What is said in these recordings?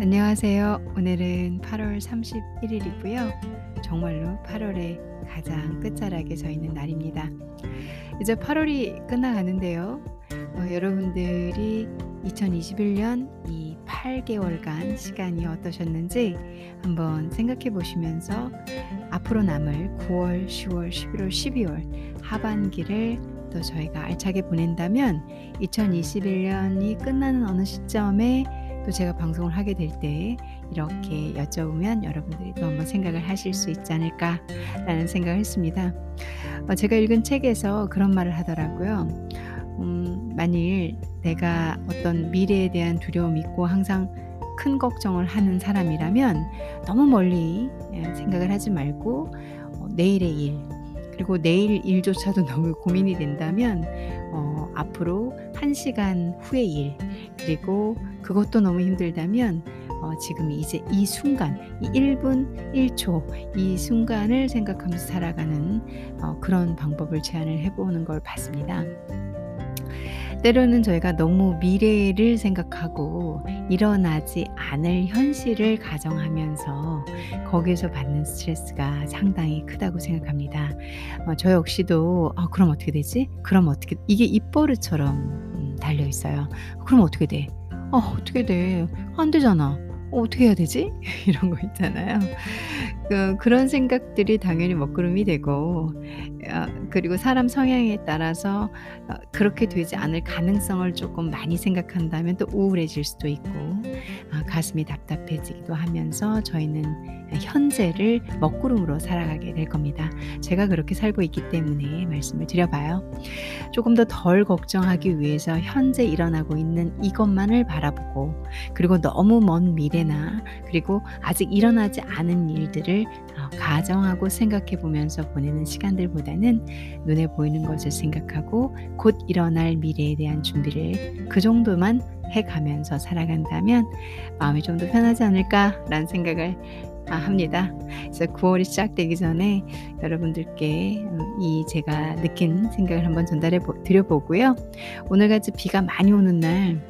안녕하세요. 오늘은 8월 31일이고요. 정말로 8월의 가장 끝자락에 서 있는 날입니다. 이제 8월이 끝나가는데요. 어, 여러분들이 2021년 이 8개월간 시간이 어떠셨는지 한번 생각해 보시면서 앞으로 남을 9월, 10월, 11월, 12월 하반기를 또 저희가 알차게 보낸다면 2021년이 끝나는 어느 시점에 또 제가 방송을 하게 될 때 이렇게 여쭤보면 여러분들이 또 한번 생각을 하실 수 있지 않을까라는 생각을 했습니다. 어, 제가 읽은 책에서 그런 말을 하더라고요. 음, 만일 내가 어떤 미래에 대한 두려움이 있고 항상 큰 걱정을 하는 사람이라면 너무 멀리 예, 생각을 하지 말고 어, 내일의 일, 그리고 내일 일조차도 너무 고민이 된다면 어, 앞으로 한 시간 후의 일 그리고 그것도 너무 힘들다면 어, 지금 이제 이 순간, 이 1분 1초 이 순간을 생각하면서 살아가는 어, 그런 방법을 제안을 해보는 걸 봤습니다. 때로는 저희가 너무 미래를 생각하고 일어나지 않을 현실을 가정하면서 거기에서 받는 스트레스가 상당히 크다고 생각합니다. 어, 저 역시도 어, 그럼 어떻게 되지? 그럼 어떻게 이게 입버릇처럼 음, 달려 있어요. 그럼 어떻게 돼? 어, 어떻게 돼? 안 되잖아. 어, 어떻게 해야 되지? 이런 거 있잖아요. 그, 그런 생각들이 당연히 먹구름이 되고, 어, 그리고 사람 성향에 따라서 어, 그렇게 되지 않을 가능성을 조금 많이 생각한다면 또 우울해질 수도 있고, 어, 가슴이 답답해지기도 하면서 저희는 현재를 먹구름으로 살아가게 될 겁니다. 제가 그렇게 살고 있기 때문에 말씀을 드려봐요. 조금 더 덜 걱정하기 위해서 현재 일어나고 있는 이것만을 바라보고, 그리고 너무 먼 미래나, 그리고 아직 일어나지 않은 일들을 어, 가정하고 생각해 보면서 보내는 시간들보다는 눈에 보이는 것을 생각하고 곧 일어날 미래에 대한 준비를 그 정도만 해 가면서 살아간다면 마음이 좀 더 편하지 않을까라는 생각을 아, 합니다. 그래서 9월이 시작되기 전에 여러분들께 음, 이 제가 느낀 생각을 한번 전달해 드려보고요. 오늘같이 비가 많이 오는 날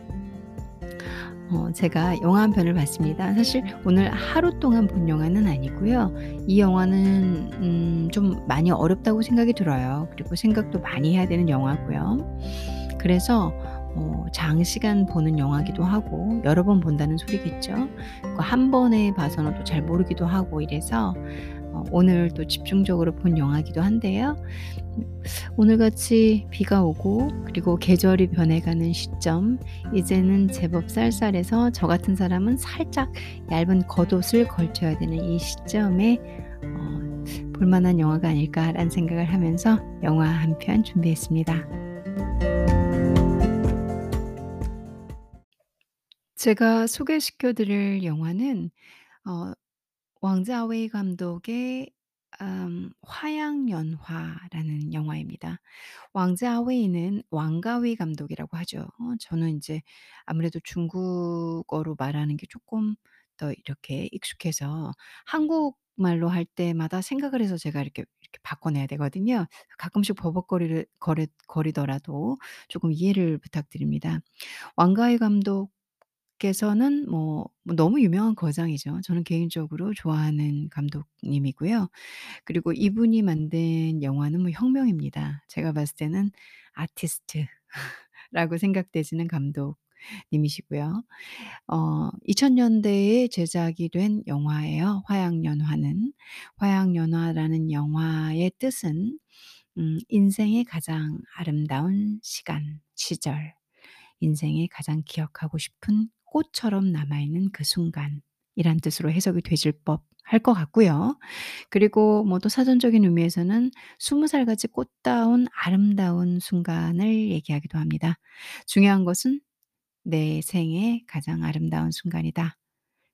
어, 제가 영화 한 편을 봤습니다. 사실 오늘 하루 동안 본 영화는 아니고요. 이 영화는 음, 좀 많이 어렵다고 생각이 들어요. 그리고 생각도 많이 해야 되는 영화고요. 그래서 어, 장시간 보는 영화기도 하고 여러 번 본다는 소리겠죠. 한 번에 봐서는 또 잘 모르기도 하고 이래서 어, 오늘 또 집중적으로 본 영화기도 한데요. 오늘같이 비가 오고 그리고 계절이 변해가는 시점 이제는 제법 쌀쌀해서 저 같은 사람은 살짝 얇은 겉옷을 걸쳐야 되는 이 시점에 어, 볼만한 영화가 아닐까라는 생각을 하면서 영화 한 편 준비했습니다. 제가 소개시켜 드릴 영화는 어 왕자웨이 감독의 음 화양연화라는 영화입니다. 왕자웨이는 왕가위 감독이라고 하죠. 어 저는 인제 아무래도 중국어로 말하는 게 쪼끔 더 이렇게 익숙해서 한국말로 할 때마다 생각을 해서 제가 이렇게 이렇게 바꿔내야 되거든요. 가끔씩 버벅거리를 거리 거리더라도 쪼금 이해를 부탁드립니다. 왕가위 감독 께서는 뭐뭐 너무 유명한 거장이죠. 저는 개인적으로 좋아하는 감독님이고요. 그리고 이분이 만든 영화는 뭐 혁명입니다. 제가 봤을 때는 아티스트라고 생각되시는 감독님이시고요. 어 2000 년대에 제작이 된 영화예요, 화양연화는. 화양연화라는 영화의 뜻은 음 인생의 가장 아름다운 시간, 시절, 인생의 가장 기억하고 싶은 꽃처럼 남아있는 그 순간 이란 뜻으로 해석이 되실 법할 것 같고요. 그리고 뭐 또 사전적인 의미에서는 20 살같이 꽃다운 아름다운 순간을 얘기하기도 합니다. 중요한 것은 "내 생애 가장 아름다운 순간이다.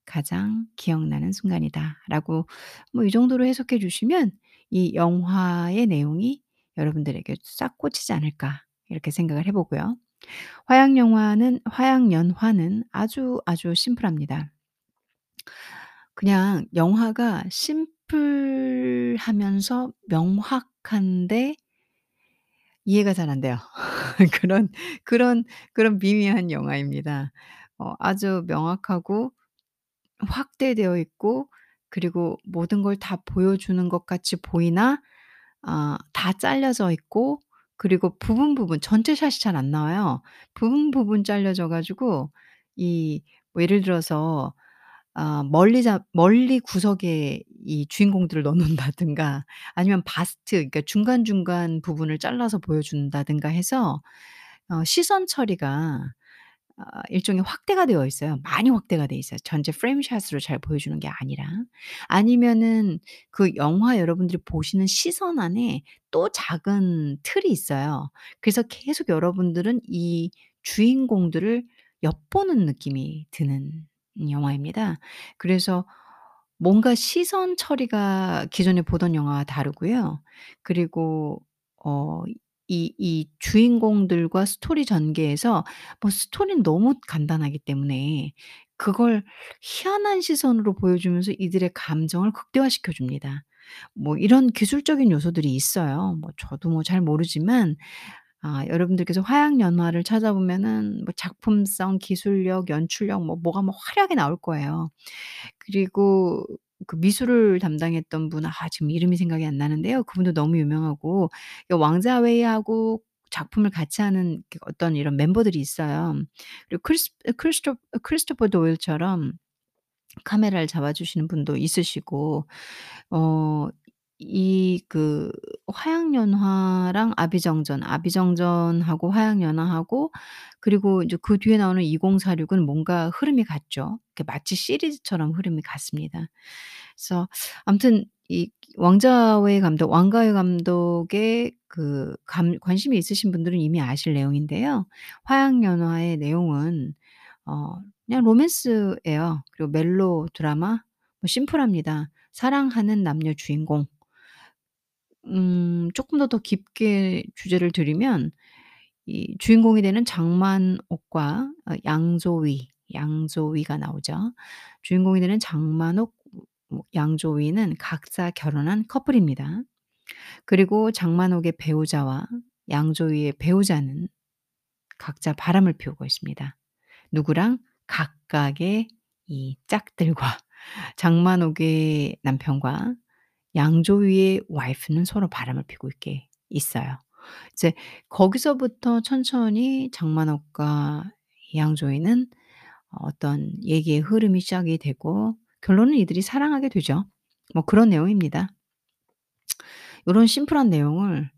가장 기억나는 순간이다."라고 뭐 이 정도로 해석해 주시면 이 영화의 내용이 여러분들에게 싹 꽂히지 않을까 이렇게 생각을 해 보고요. 화양연화는 화양 연화는 아주 아주 심플합니다. 그냥 영화가 심플하면서 명확한데 이해가 잘 안 돼요. 그런 그런 그런 미미한 영화입니다. 어 아주 명확하고 확대되어 있고 그리고 모든 걸 다 보여주는 것 같이 보이나 아 다 잘려져 있고 그리고 부분, 부분 전체 샷이 잘 안 나와요. 부분, 부분 잘려져 가지고 이 뭐 예를 들어서 아 멀리 잡 멀리 구석에 이 주인공들을 넣어 놓는다든가 아니면 바스트 그러니까 중간중간 부분을 잘라서 보여 준다든가 해서 어 시선 처리가 아 일종의 확대가 되어 있어요. 많이 확대가 돼 있어요. 전체 프레임샷으로 잘 보여주는 게 아니라. 아니면은 그 영화 여러분들이 보시는 시선 안에 또 작은 틀이 있어요. 그래서 계속 여러분들은 이 주인공들을 엿보는 느낌이 드는 영화입니다. 그래서 뭔가 시선 처리가 기존에 보던 영화와 다르고요. 그리고 어 이 이 주인공들과 스토리 전개에서 뭐 스토리는 너무 간단하기 때문에 그걸 희한한 시선으로 보여주면서 이들의 감정을 극대화시켜 줍니다. 뭐 이런 기술적인 요소들이 있어요. 뭐 저도 뭐 잘 모르지만 아 여러분들께서 화양 연화를 찾아보면은 뭐 작품성, 기술력, 연출력 뭐 뭐가 뭐 화려하게 나올 거예요. 그리고 그 미술을 담당했던 분 아 지금 이름이 생각이 안 나는데요. 그분도 너무 유명하고 이 왕자웨이하고 작품을 같이 하는 그 어떤 이런 멤버들이 있어요. 그리고 크리스 크리스토 크리스토퍼 도일처럼 카메라를 잡아 주시는 분도 있으시고 어 이 그 화양연화랑 아비정전, 아비정전하고 화양연화하고 그리고 이제 그 뒤에 나오는 2046은 뭔가 흐름이 같죠. 그 마치 시리즈처럼 흐름이 같습니다. 그래서 아무튼 이 왕자의 감독 왕가의 감독의 그 감 관심이 있으신 분들은 이미 아실 내용인데요. 화양연화의 내용은 어 그냥 로맨스예요. 그리고 멜로 드라마 뭐 심플합니다. 사랑하는 남녀 주인공. 음 쪼끔 더 더 깊게 주제를 들이면 이 주인공이 되는 장만옥과 어 양조위, 양조위가 나오죠. 주인공이 되는 장만옥 뭐 양조위는 각자 결혼한 커플입니다. 그리고 장만옥의 배우자와 양조위의 배우자는 각자 바람을 피우고 있습니다. 누구랑? 각각의 이 짝들과 장만옥의 남편과 양조위의 와이프는 서로 바람을 피우고 있게 있어요. 이제 거기서부터 천천히 장만옥과 양조위는 어떤 얘기의 흐름이 시작이 되고 결론은 이들이 사랑하게 되죠. 뭐 그런 내용입니다. 요런 심플한 내용을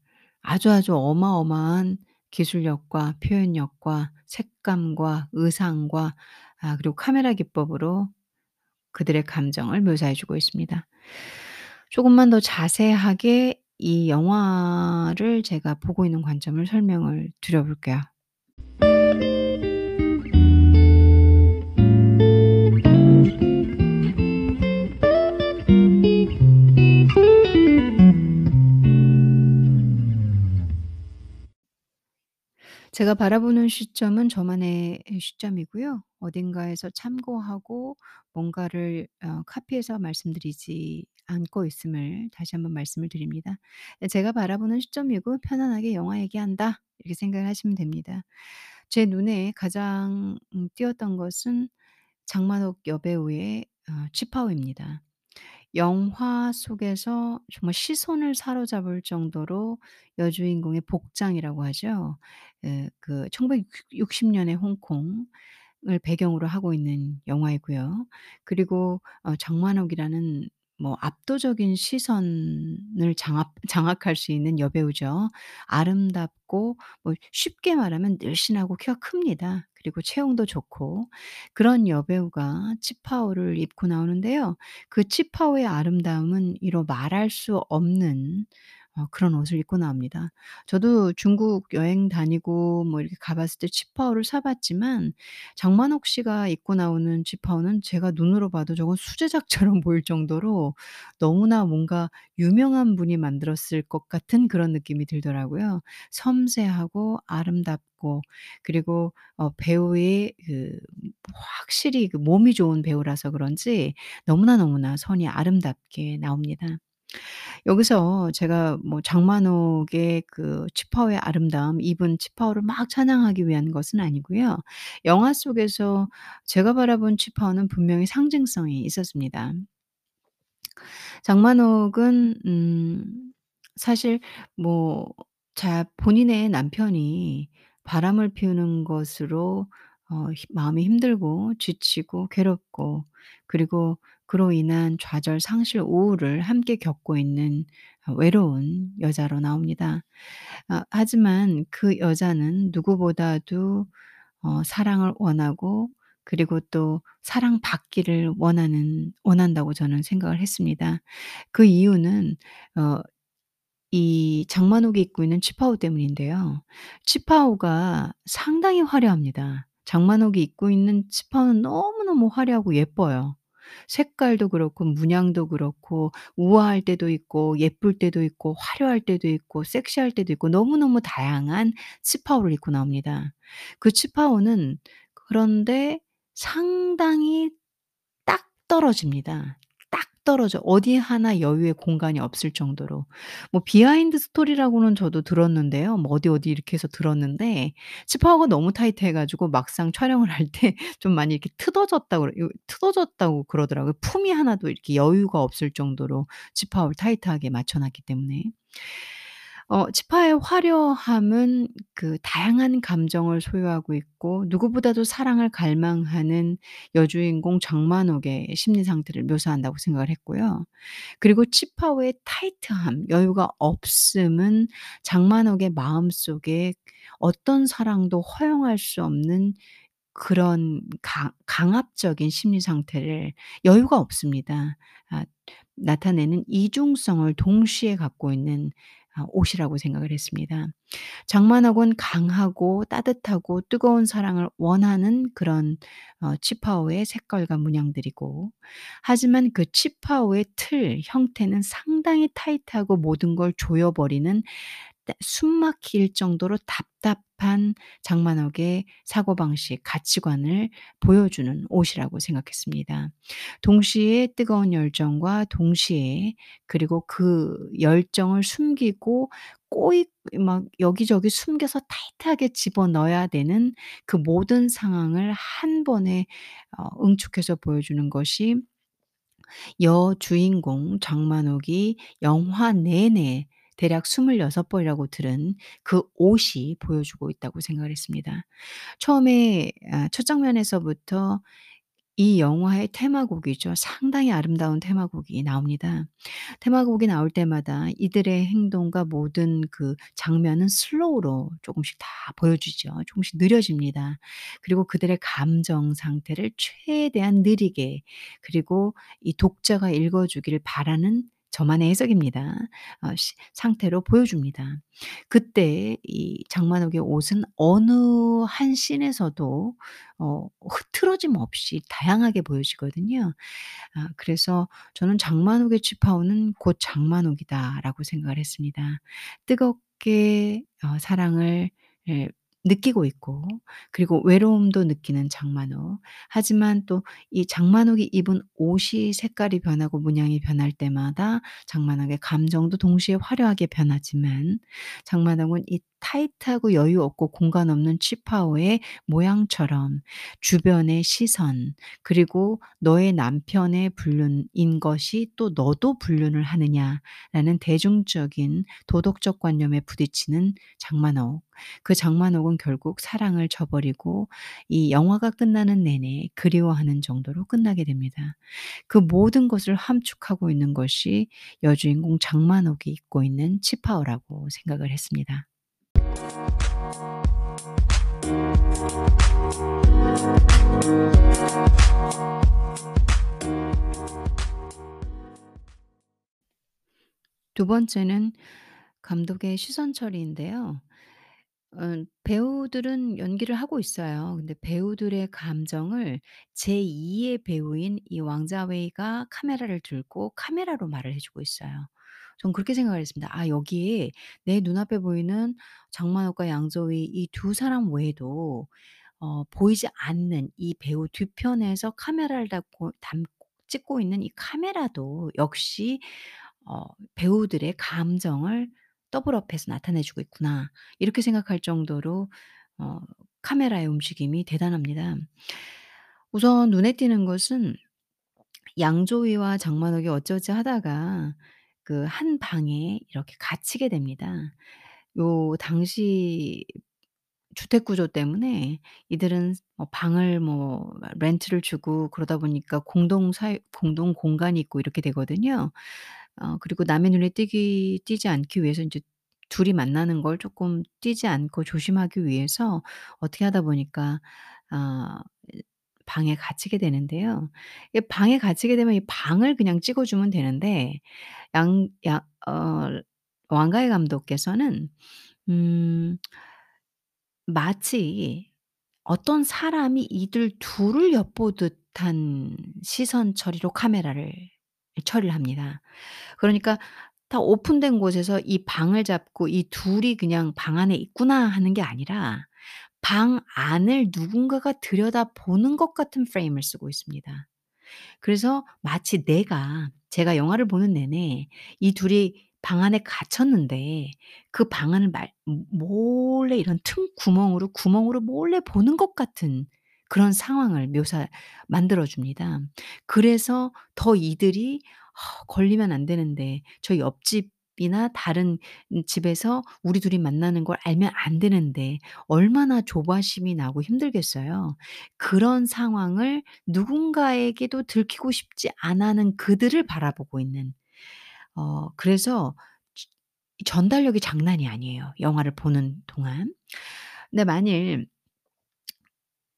아주 아주 어마어마한 기술력과 표현력과 색감과 의상과 아 그리고 카메라 기법으로 그들의 감정을 묘사해 주고 있습니다. 조금만 더 자세하게 이 영화를 제가 보고 있는 관점을 설명을 드려 볼게요. 제가 바라보는 시점은 저만의 시점이고요. 어딘가에서 참고하고 뭔가를 어 카피해서 말씀드리지 않고 있음을 다시 한번 말씀을 드립니다. 네 제가 바라보는 시점이고 '편안하게 영화 얘기한다.' 이렇게 생각을 하시면 됩니다. 제 눈에 가장 음 띄었던 것은 장만옥 여배우의 어 치파오입니다. 영화 속에서 정말 시선을 사로잡을 정도로 여주인공의 복장이라고 하죠. 예 그 1960 년의 홍콩을 배경으로 하고 있는 영화이고요. 그리고 어 장만옥이라는 뭐 압도적인 시선을 장압 장악할 수 있는 여배우죠. 아름답고 뭐 쉽게 말하면 늘씬하고 키가 큽니다. 그리고 체형도 좋고 그런 여배우가 치파오를 입고 나오는데요. 그 치파오의 아름다움은 이루 말할 수 없는 어 그런 옷을 입고 나옵니다. 저도 중국 여행 다니고 뭐 이렇게 가 봤을 때 치파오를 사 봤지만 장만옥 씨가 입고 나오는 치파오는 제가 눈으로 봐도 저건 수제작처럼 보일 정도로 너무나 뭔가 유명한 분이 만들었을 것 같은 그런 느낌이 들더라고요. 섬세하고 아름답고 그리고 어 배우의 그 확실히 그 몸이 좋은 배우라서 그런지 너무나 너무나 선이 아름답게 나옵니다. 여기서 제가 뭐 장만옥의 그 치파오의 아름다움, 입은 치파오를 막 찬양하기 위한 것은 아니고요. 영화 속에서 제가 바라본 치파오는 분명히 상징성이 있었습니다. 장만옥은 음 사실 뭐 자 본인의 남편이 바람을 피우는 것으로 어히 마음이 힘들고 지치고 괴롭고 그리고 그로 인한 좌절, 상실, 우울을 함께 겪고 있는 어 외로운 여자로 나옵니다. 아 하지만 그 여자는 누구보다도 어 사랑을 원하고 그리고 또 사랑받기를 원하는 원한다고 저는 생각을 했습니다. 그 이유는 어 이 장만옥이 입고 있는 치파오 때문인데요. 치파오가 상당히 화려합니다. 장만옥이 입고 있는 치파오는 너무너무 화려하고 예뻐요. 색깔도 그렇고 문양도 그렇고 우아할 때도 있고 예쁠 때도 있고 화려할 때도 있고 섹시할 때도 있고 너무너무 다양한 치파오를 입고 나옵니다. 그 치파오는 그런데 상당히 딱 떨어집니다. 딱 떨어져 어디 하나 여유의 공간이 없을 정도로. 뭐 behind story라고는 저도 들었는데요. 뭐 어디 어디 이렇게 해서 들었는데 치파오가 너무 타이트해 가지고 막상 촬영을 할 때 좀 많이 이렇게 요 뜯어졌다고 그러더라고요. 품이 하나도 이렇게 여유가 없을 정도로 치파오를 타이트하게 맞춰 놨기 때문에. 어 치파오의 화려함은 그 다양한 감정을 소유하고 있고 누구보다도 사랑을 갈망하는 여주인공 장만옥의 심리 상태를 묘사한다고 생각을 했고요. 그리고 치파오의 타이트함, 여유가 없음은 장만옥의 마음속에 어떤 사랑도 허용할 수 없는 그런 강 강압적인 심리 상태를 여유가 없습니다. 아 나타내는 이중성을 동시에 갖고 있는 아 옷이라고 생각을 했습니다. 장만옥은 강하고 따뜻하고 뜨거운 사랑을 원하는 그런 어 치파오의 색깔과 문양들이고 하지만 그 치파오의 틀, 형태는 상당히 타이트하고 모든 걸 조여 버리는 따숨 막힐 정도로 답답 한 장만옥의 사고방식, 가치관을 보여주는 옷이라고 생각했습니다. 동시에 뜨거운 열정과 동시에 그리고 그 열정을 숨기고 꼬이 막 여기저기 숨겨서 타이트하게 집어넣어야 되는 그 모든 상황을 한 번에 어 응축해서 보여주는 것이 여 주인공 장만옥이 영화 내내 대략 26 번이라고 들은 그 옷이 보여주고 있다고 생각을 했습니다. 처음에 아첫 장면에서부터 이 영화의 테마곡이죠. 상당히 아름다운 테마곡이 나옵니다. 테마곡이 나올 때마다 이들의 행동과 모든 그 장면은 슬로우로 조금씩 다 보여주죠. 조금씩 느려집니다. 그리고 그들의 감정 상태를 최대한 느리게 그리고 이 독자가 읽어 주기를 바라는 저만의 해석입니다. 어 시 상태로 보여줍니다. 그때 이 장만옥의 옷은 어느 한 씬에서도 어 흐트러짐 없이 다양하게 보여지거든요. 아 그래서 저는 '장만옥의 치파오는 곧 장만옥이다.'라고 생각을 했습니다. 뜨겁게 어 사랑을 예 느끼고 있고 그리고 외로움도 느끼는 장만옥. 하지만 또 이 장만옥이 입은 옷이 색깔이 변하고 문양이 변할 때마다 장만옥의 감정도 동시에 화려하게 변하지만 장만옥은 이 타이트하고 여유 없고 공간 없는 치파오의 모양처럼 주변의 시선 그리고 '너의 남편의 불륜인 것이 또 너도 불륜을 하느냐.'라는 대중적인 도덕적 관념에 부딪히는 장만옥. 그 장만옥은 결국 사랑을 저버리고 이 영화가 끝나는 내내 그리워하는 정도로 끝나게 됩니다. 그 모든 것을 함축하고 있는 것이 여주인공 장만옥이 입고 있는 치파오라고 생각을 했습니다. 두 번째는 감독의 시선 처리인데요. 어 배우들은 연기를 하고 있어요. 근데 배우들의 감정을 제2 의 배우인 이 왕 자웨이가 카메라를 들고 카메라로 말을 해 주고 있어요. 전 그렇게 생각을 했습니다. '아 여기에 내 눈앞에 보이는 장만옥과 양조위 이두 사람 외에도 어 보이지 않는 이 배우 뒤편에서 카메라를 담고 담고 찍고 있는 이 카메라도 역시 어 '배우들의 감정을 더블업해서 나타내 주고 있구나.' 이렇게 생각할 정도로 어 카메라의 움직임이 대단합니다. 우선 눈에 띄는 것은 양조위와 장만옥이 어쩌지하다가 그 한 방에 이렇게 갇히게 됩니다. 요 당시 주택 구조 때문에 이들은 뭐 방을 뭐 렌트를 주고 그러다 보니까 공동 사유 공동 공간이 있고 이렇게 되거든요. 어 그리고 남의 눈에 띄기 띄지 않기 위해서 인제 둘이 만나는 걸 쪼끔 띄지 않고 조심하기 위해서 어떻게 하다 보니까 아 이 방에 갇히게 되는데요. 이 방에 갇히게 되면 이 방을 그냥 찍어 주면 되는데 양 양 어 왕가희 감독께서는 음 마치 어떤 사람이 이들 둘을 엿보듯한 시선 처리로 카메라를 처리를 합니다. 그러니까 다 오픈된 곳에서 이 방을 잡고 '이 둘이 그냥 방 안에 있구나.' 하는 게 아니라 방 안을 누군가가 들여다보는 것 같은 프레임을 쓰고 있습니다. 그래서 마치 내가 제가 영화를 보는 내내 이 둘이 방 안에 갇혔는데 그 방 안을 말모 몰래 이런 틈 구멍으로 구멍으로 몰래 보는 것 같은 그런 상황을 묘사 만들어 줍니다. 그래서 더 이들이 '아 걸리면 안 되는데 저 옆집이나 다른 음 집에서 우리 둘이 만나는 걸 알면 안 되는데 얼마나 조바심이 나고 힘들겠어요.' 그런 상황을 누군가에게도 들키고 싶지 않아 하는 그들을 바라보고 있는 어 그래서 전달력이 장난이 아니에요 영화를 보는 동안. 근데 만일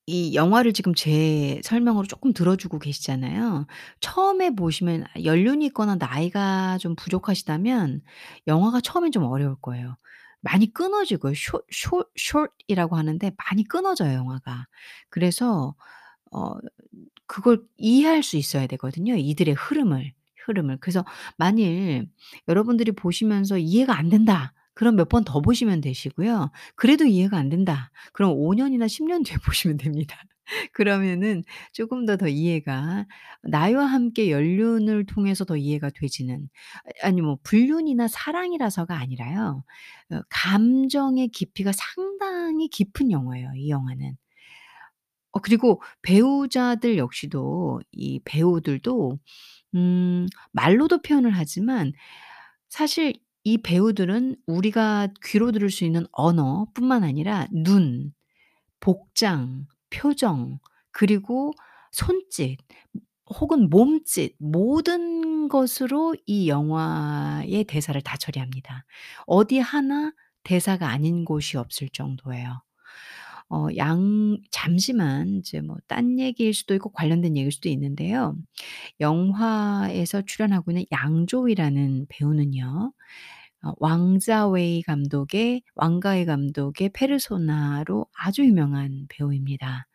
이 영화를 지금 제 설명으로 쪼끔 들어 주고 계시잖아요. 처음에 보시면 아 연륜이 있거나 나이가 좀 부족하시다면 영화가 처음엔 좀 어려울 거예요. 많이 끊어지고요. 쇼쇼 short이라고 하는데 많이 끊어져요 영화가. 그래서 어 그걸 이해할 수 있어야 되거든요 이들의 흐름을, 흐름을. 그래서 만일 여러분들이 보시면서 '이해가 안 된다.' 그럼 몇 번 더 보시면 되시고요. '그래도 이해가 안 된다.' 그럼 5 년이나 10년 뒤에 보시면 됩니다. 그러면은 쪼금 더 더 이해가 나이와 함께 연륜을 통해서 더 이해가 되지는 아 아니 뭐 불륜이나 사랑이라서가 아니라요. 어 감정의 깊이가 상당히 깊은 영화예요 이 영화는. 어 그리고 배우자들 역시도 이 배우들도 음 말로도 표현을 하지만 사실 이 배우들은 우리가 귀로 들을 수 있는 언어뿐만 아니라 눈, 복장, 표정 그리고 손짓 혹은 몸짓 모든 것으로 이 영화의 대사를 다 처리합니다. 어디 하나 대사가 아닌 곳이 없을 정도예요. 어 양 잠시만 이제 뭐 딴 얘기일 수도 있고 관련된 얘기일 수도 있는데요. 영화에서 출연하고 있는 양조위라는 배우는요. 어 왕자웨이 감독의 왕가희 감독의 페르소나로 아주 유명한 배우입니다.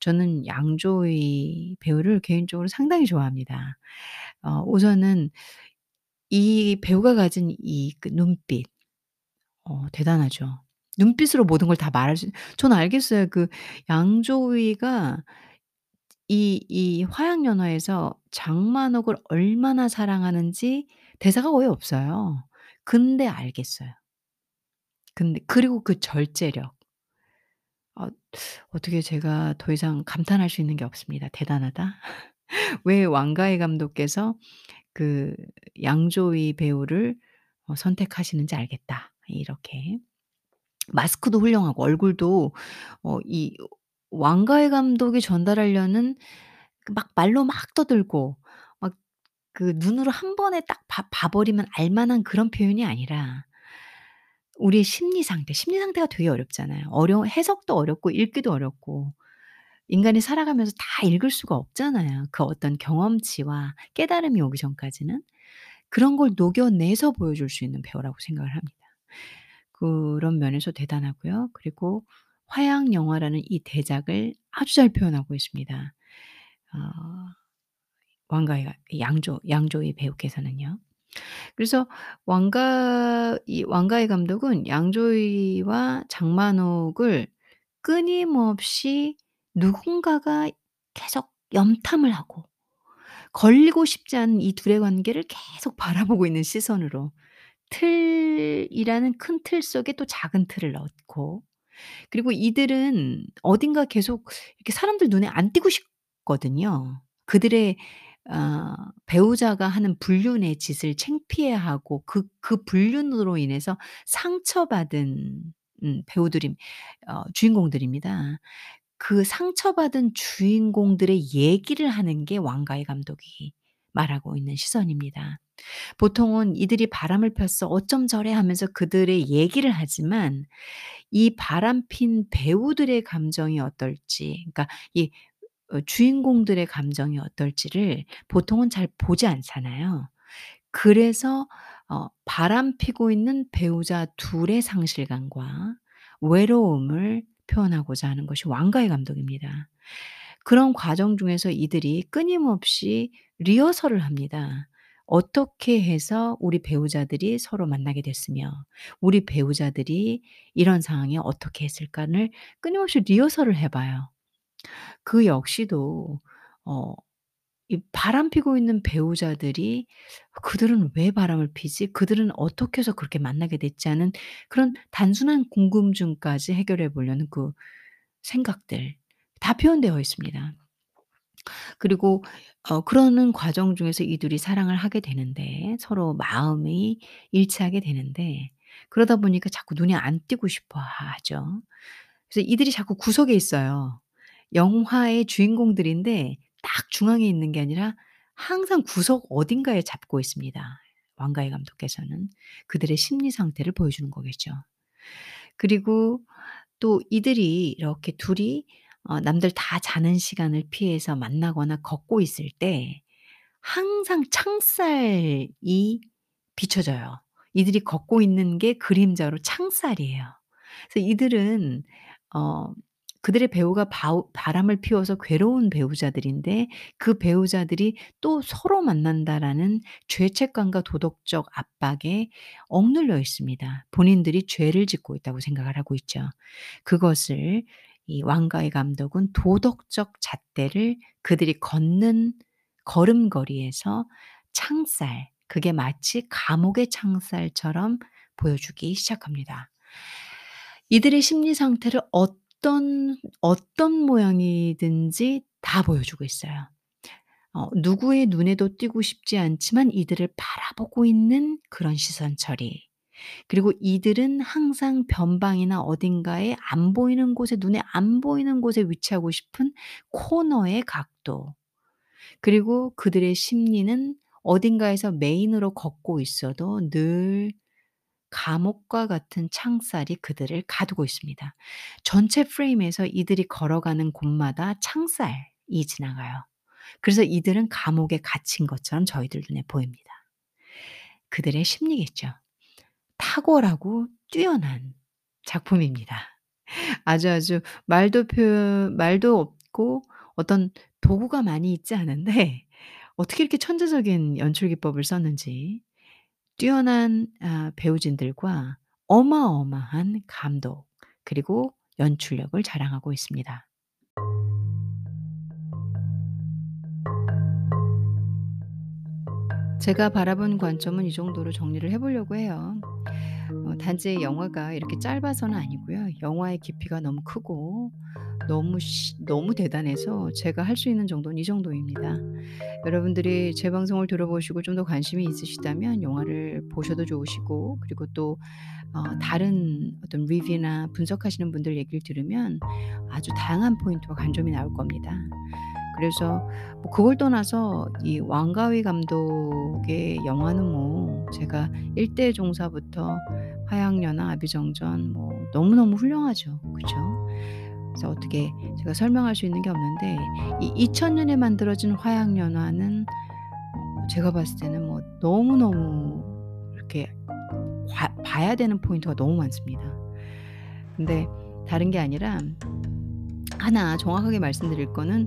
저는 양조위 배우를 개인적으로 상당히 좋아합니다. 어 우선은 이 배우가 가진 이 그 눈빛 어 대단하죠. 눈빛으로 모든 걸 다 말할 수 저는 알겠어요. 그 양조위가 이 이 화양연화에서 장만옥을 얼마나 사랑하는지 대사가 거의 없어요. 근데 알겠어요. 근데 그리고 그 절제력. 어 어떻게 제가 더 이상 감탄할 수 있는 게 없습니다. 대단하다. 왜 왕가희 감독께서 그 양조위 배우를 어 선택하시는지 알겠다. 이렇게. 마스크도 훌륭하고 얼굴도 어 이 왕가희 감독이 전달하려는 그 막 말로 막 떠들고 막 그 눈으로 한 번에 딱 봐 봐 버리면 알 만한 그런 표현이 아니라 우리의 심리 상태, 심리 상태가 되게 어렵잖아요. 어려 해석도 어렵고 읽기도 어렵고 인간이 살아가면서 다 읽을 수가 없잖아요. 그 어떤 경험치와 깨달음이 오기 전까지는. 그런 걸 녹여내서 보여줄 수 있는 배우라고 생각을 합니다. 그런 면에서 대단하고요. 그리고 화양 영화라는 이 대작을 아주 잘 표현하고 있습니다. 어 왕가희가 양조 양조위 배우께서는요. 그래서 왕가 이 왕가희 감독은 양조위와 장만옥을 끊임없이 누군가가 계속 염탐을 하고 걸리고 싶지 않은 이 둘의 관계를 계속 바라보고 있는 시선으로 틀이라는 큰 틀 속에 또 작은 틀을 넣고 그리고 이들은 어딘가 계속 이렇게 사람들 눈에 안 띄고 싶거든요. 그들의 어 배우자가 하는 불륜의 짓을 창피해하고 그 그 불륜으로 인해서 상처받은 음 배우들이 어 주인공들입니다. 그 상처받은 주인공들의 얘기를 하는 게 왕가희 감독이 말하고 있는 시선입니다. 보통은 이들이 바람을 폈어. 어쩜 저래 하면서 그들의 얘기를 하지만 이 바람핀 배우들의 감정이 어떨지 그러니까 이 어 주인공들의 감정이 어떨지를 보통은 잘 보지 않잖아요. 그래서 어 바람 피고 있는 배우자 둘의 상실감과 외로움을 표현하고자 하는 것이 왕가희 감독입니다. 그런 과정 중에서 이들이 끊임없이 리허설을 합니다. 어떻게 해서 우리 배우자들이 서로 만나게 됐으며 우리 배우자들이 이런 상황에 어떻게 했을까를 끊임없이 리허설을 해 봐요. 그 역시도 어 이 바람 피고 있는 배우자들이 '그들은 왜 바람을 피지? 그들은 어떻게 해서 그렇게 만나게 됐지?' 하는 그런 단순한 궁금증까지 해결해 보려는 그 생각들 다 표현되어 있습니다. 그리고 어 그러는 과정 중에서 이 둘이 사랑을 하게 되는데 서로 마음이 일치하게 되는데 그러다 보니까 자꾸 눈에 안 띄고 싶어 하죠. 그래서 이들이 자꾸 구석에 있어요. 영화의 주인공들인데 딱 중앙에 있는 게 아니라 항상 구석 어딘가에 잡고 있습니다. 왕가희 감독께서는 그들의 심리 상태를 보여주는 거겠죠. 그리고 또 이들이 이렇게 둘이 어 남들 다 자는 시간을 피해서 만나거나 걷고 있을 때 항상 창살이 비춰져요. 이들이 걷고 있는 게 그림자로 창살이에요. 그래서 이들은 어 그들의 배우가 바우 바람을 피워서 괴로운 배우자들인데 그 배우자들이 또 서로 만난다라는 죄책감과 도덕적 압박에 억눌려 있습니다. 본인들이 죄를 짓고 있다고 생각을 하고 있죠. 그것을 이 왕가희 감독은 도덕적 잣대를 그들이 걷는 걸음걸이에서 창살 그게 마치 감옥의 창살처럼 보여주기 시작합니다. 이들의 심리 상태를 어떤 어떤 모양이든지 다 보여주고 있어요. 어 누구의 눈에도 띄고 싶지 않지만 이들을 바라보고 있는 그런 시선 처리. 그리고 이들은 항상 변방이나 어딘가에 안 보이는 곳에 눈에 안 보이는 곳에 위치하고 싶은 코너의 각도. 그리고 그들의 심리는 어딘가에서 메인으로 걷고 있어도 늘 감옥과 같은 창살이 그들을 가두고 있습니다. 전체 프레임에서 이들이 걸어가는 곳마다 창살이 지나가요. 그래서 이들은 감옥에 갇힌 것처럼 저희들 눈에 보입니다. 그들의 심리겠죠. 탁월하고 뛰어난 작품입니다. 아주, 아주 말도 표현 말도 없고 어떤 도구가 많이 있지 않은데 어떻게 이렇게 천재적인 연출 기법을 썼는지 뛰어난 아 배우진들과 어마어마한 감독 그리고 연출력을 자랑하고 있습니다. 제가 바라본 관점은 이 정도로 정리를 해 보려고 해요. 어 단지 영화가 이렇게 짧아서는 아니고요. 영화의 깊이가 너무 크고 너무 시 너무 대단해서 제가 할 수 있는 정도는 이 정도입니다. 여러분들이 제 방송을 들어보시고 좀 더 관심이 있으시다면 영화를 보셔도 좋으시고 그리고 또 어 다른 어떤 리뷰나 분석하시는 분들 얘기를 들으면 아주 다양한 포인트와 관점이 나올 겁니다. 그래서 뭐 그걸 떠나서 이 왕가위 감독의 영화는 뭐 제가 일대 종사부터 화양연화, 아비정전 뭐 너무너무 훌륭하죠. 그죠? 그래서 어떻게 제가 설명할 수 있는 게 없는데 이 2000 년에 만들어진 화양연화는 어 제가 봤을 때는 뭐 너무너무 이렇게 과 봐야 되는 포인트가 너무 많습니다. 근데 다른 게 아니라 하나 정확하게 말씀드릴 거는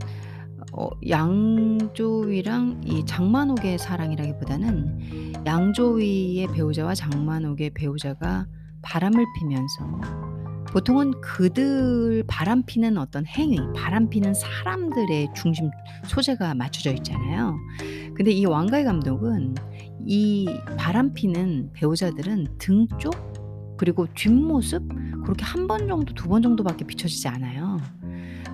어 양조위랑 이 장만옥의 사랑이라기보다는 양조위의 배우자와 장만옥의 배우자가 바람을 피면서 보통은 그들 바람피는 어떤 행위, 바람피는 사람들의 중심 소재가 맞춰져 있잖아요. 근데 이 왕가의 감독은 이 바람피는 배우자들은 등 쪽 그리고 뒷모습 그렇게 한 번 정도 두 번 정도밖에 비춰지지 않아요.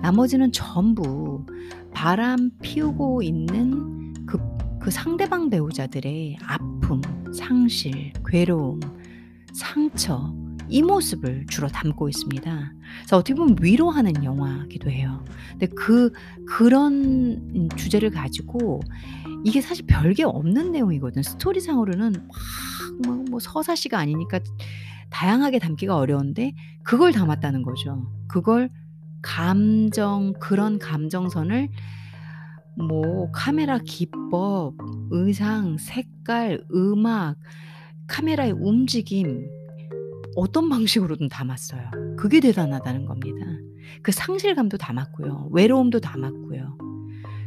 나머지는 전부 바람 피우고 있는 그, 그 상대방 배우자들의 아픔, 상실, 괴로움, 상처, 이 모습을 주로 담고 있습니다. 그래서 어떻게 보면 위로하는 영화기도 해요. 근데 그, 그런 주제를 가지고 이게 사실 별게 없는 내용이거든. 스토리상으로는 막, 뭐, 뭐 서사시가 아니니까 다양하게 담기가 어려운데 그걸 담았다는 거죠. 그걸 감정 그런 감정선을 뭐 카메라 기법, 의상, 색깔, 음악, 카메라의 움직임 어떤 방식으로든 담았어요. 그게 대단하다는 겁니다. 그 상실감도 담았고요. 외로움도 담았고요.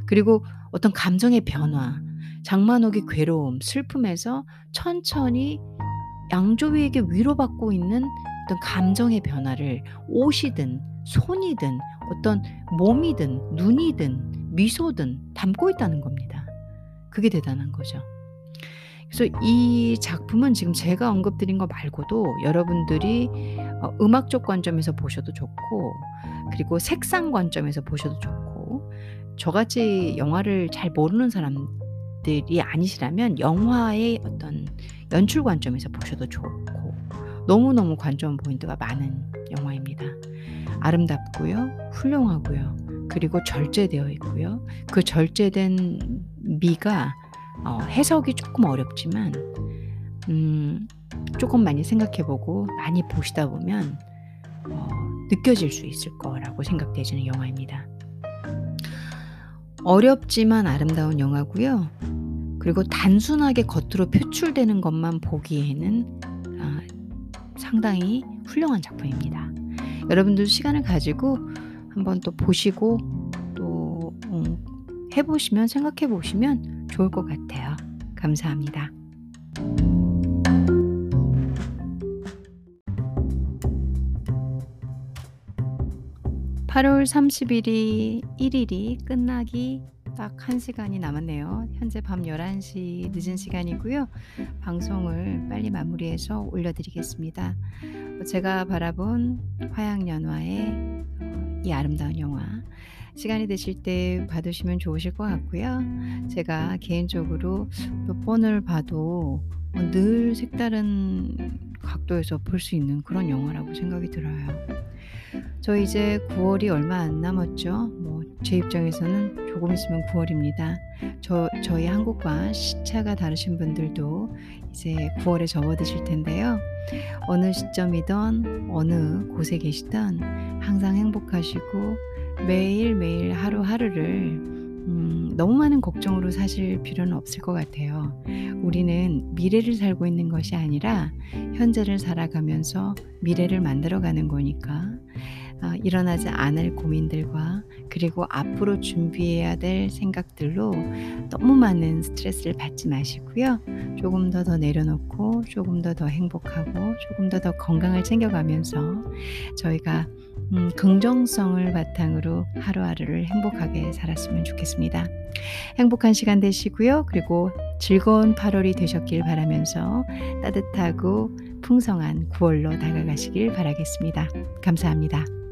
그리고 어떤 감정의 변화, 장만옥의 괴로움, 슬픔에서 천천히 양조위에게 위로받고 있는 어떤 감정의 변화를 옷이든 손이든 어떤 몸이든 눈이든 미소든 담고 있다는 겁니다. 그게 대단한 거죠. 그래서 이 작품은 지금 제가 언급드린 거 말고도 여러분들이 어, 음악적 관점에서 보셔도 좋고 그리고 색상 관점에서 보셔도 좋고 저같이 영화를 잘 모르는 사람들이 아니시라면 영화의 어떤 연출 관점에서 보셔도 좋고 너무너무 관점 포인트가 많은 영화입니다. 아름답고요. 훌륭하고요. 그리고 절제되어 있고요. 그 절제된 미가 어, 해석이 조금 어렵지만 음, 조금 많이 생각해보고 많이 보시다 보면 어, 느껴질 수 있을 거라고 생각되지는 영화입니다. 어렵지만 아름다운 영화고요. 그리고 단순하게 겉으로 표출되는 것만 보기에는 아, 상당히 훌륭한 작품입니다. 여러분들 시간을 가지고 한번 또 보시고 또 음, 해보시면 생각해 보시면 좋을 것 같아요. 감사합니다. 8월 30일이 1일이 끝나기 딱 1시간이 남았네요. 현재 밤 11시 늦은 시간이고요. 방송을 빨리 마무리해서 올려드리겠습니다. 제가 바라본 화양연화의 어, 이 아름다운 영화 시간이 되실 때 봐두시면 좋으실 것 같고요. 제가 개인적으로 몇 번을 봐도 늘 색다른 각도에서 볼 수 있는 그런 영화라고 생각이 들어요. 저 이제 9월이 얼마 안 남았죠. 뭐 제 입장에서는 조금 있으면 9월입니다. 저 저희 한국과 시차가 다르신 분들도 이제 9월에 접어드실 텐데요. 어느 시점이든 어느 곳에 계시든 항상 행복하시고 매일매일 하루하루를 음, 너무 많은 걱정으로 사실 필요는 없을 것 같아요. 우리는 미래를 살고 있는 것이 아니라 현재를 살아가면서 미래를 만들어가는 거니까 어, 일어나지 않을 고민들과 그리고 앞으로 준비해야 될 생각들로 너무 많은 스트레스를 받지 마시고요. 조금 더 더 내려놓고 조금 더 더 행복하고 조금 더 더 건강을 챙겨가면서 저희가 음, 긍정성을 바탕으로 하루하루를 행복하게 살았으면 좋겠습니다. 행복한 시간 되시고요. 그리고 즐거운 8월이 되셨길 바라면서 따뜻하고 풍성한 9월로 다가가시길 바라겠습니다. 감사합니다.